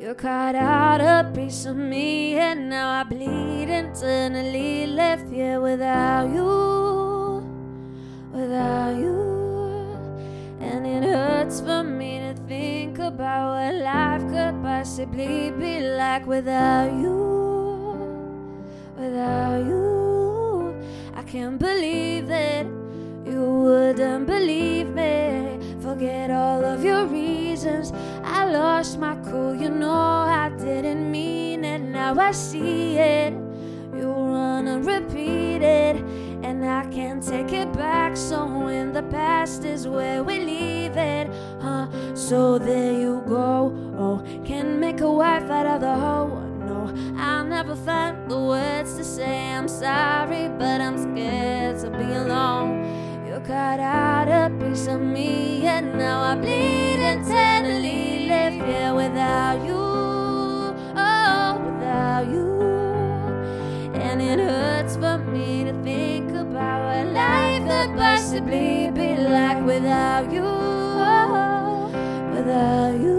You cut out a piece of me, and now I bleed internally. Left here without you, without you. And it hurts for me to think about what life could possibly be like without you, without you. I can't believe that you wouldn't believe me. Forget all of your reasons. I lost my cool, you know I didn't mean it. Now I see it. You and repeat it, and I can't take it back. So in the past is where we leave it, huh? So there you go. Oh, can't make a wife out of the hoe. No, I'll never find the words to say I'm sorry, but I'm scared to be alone. You're cut out a piece of me, and now I bleed internally. Live here without you, oh, without you. And it hurts for me to think about what life could possibly be like without you, oh, without you.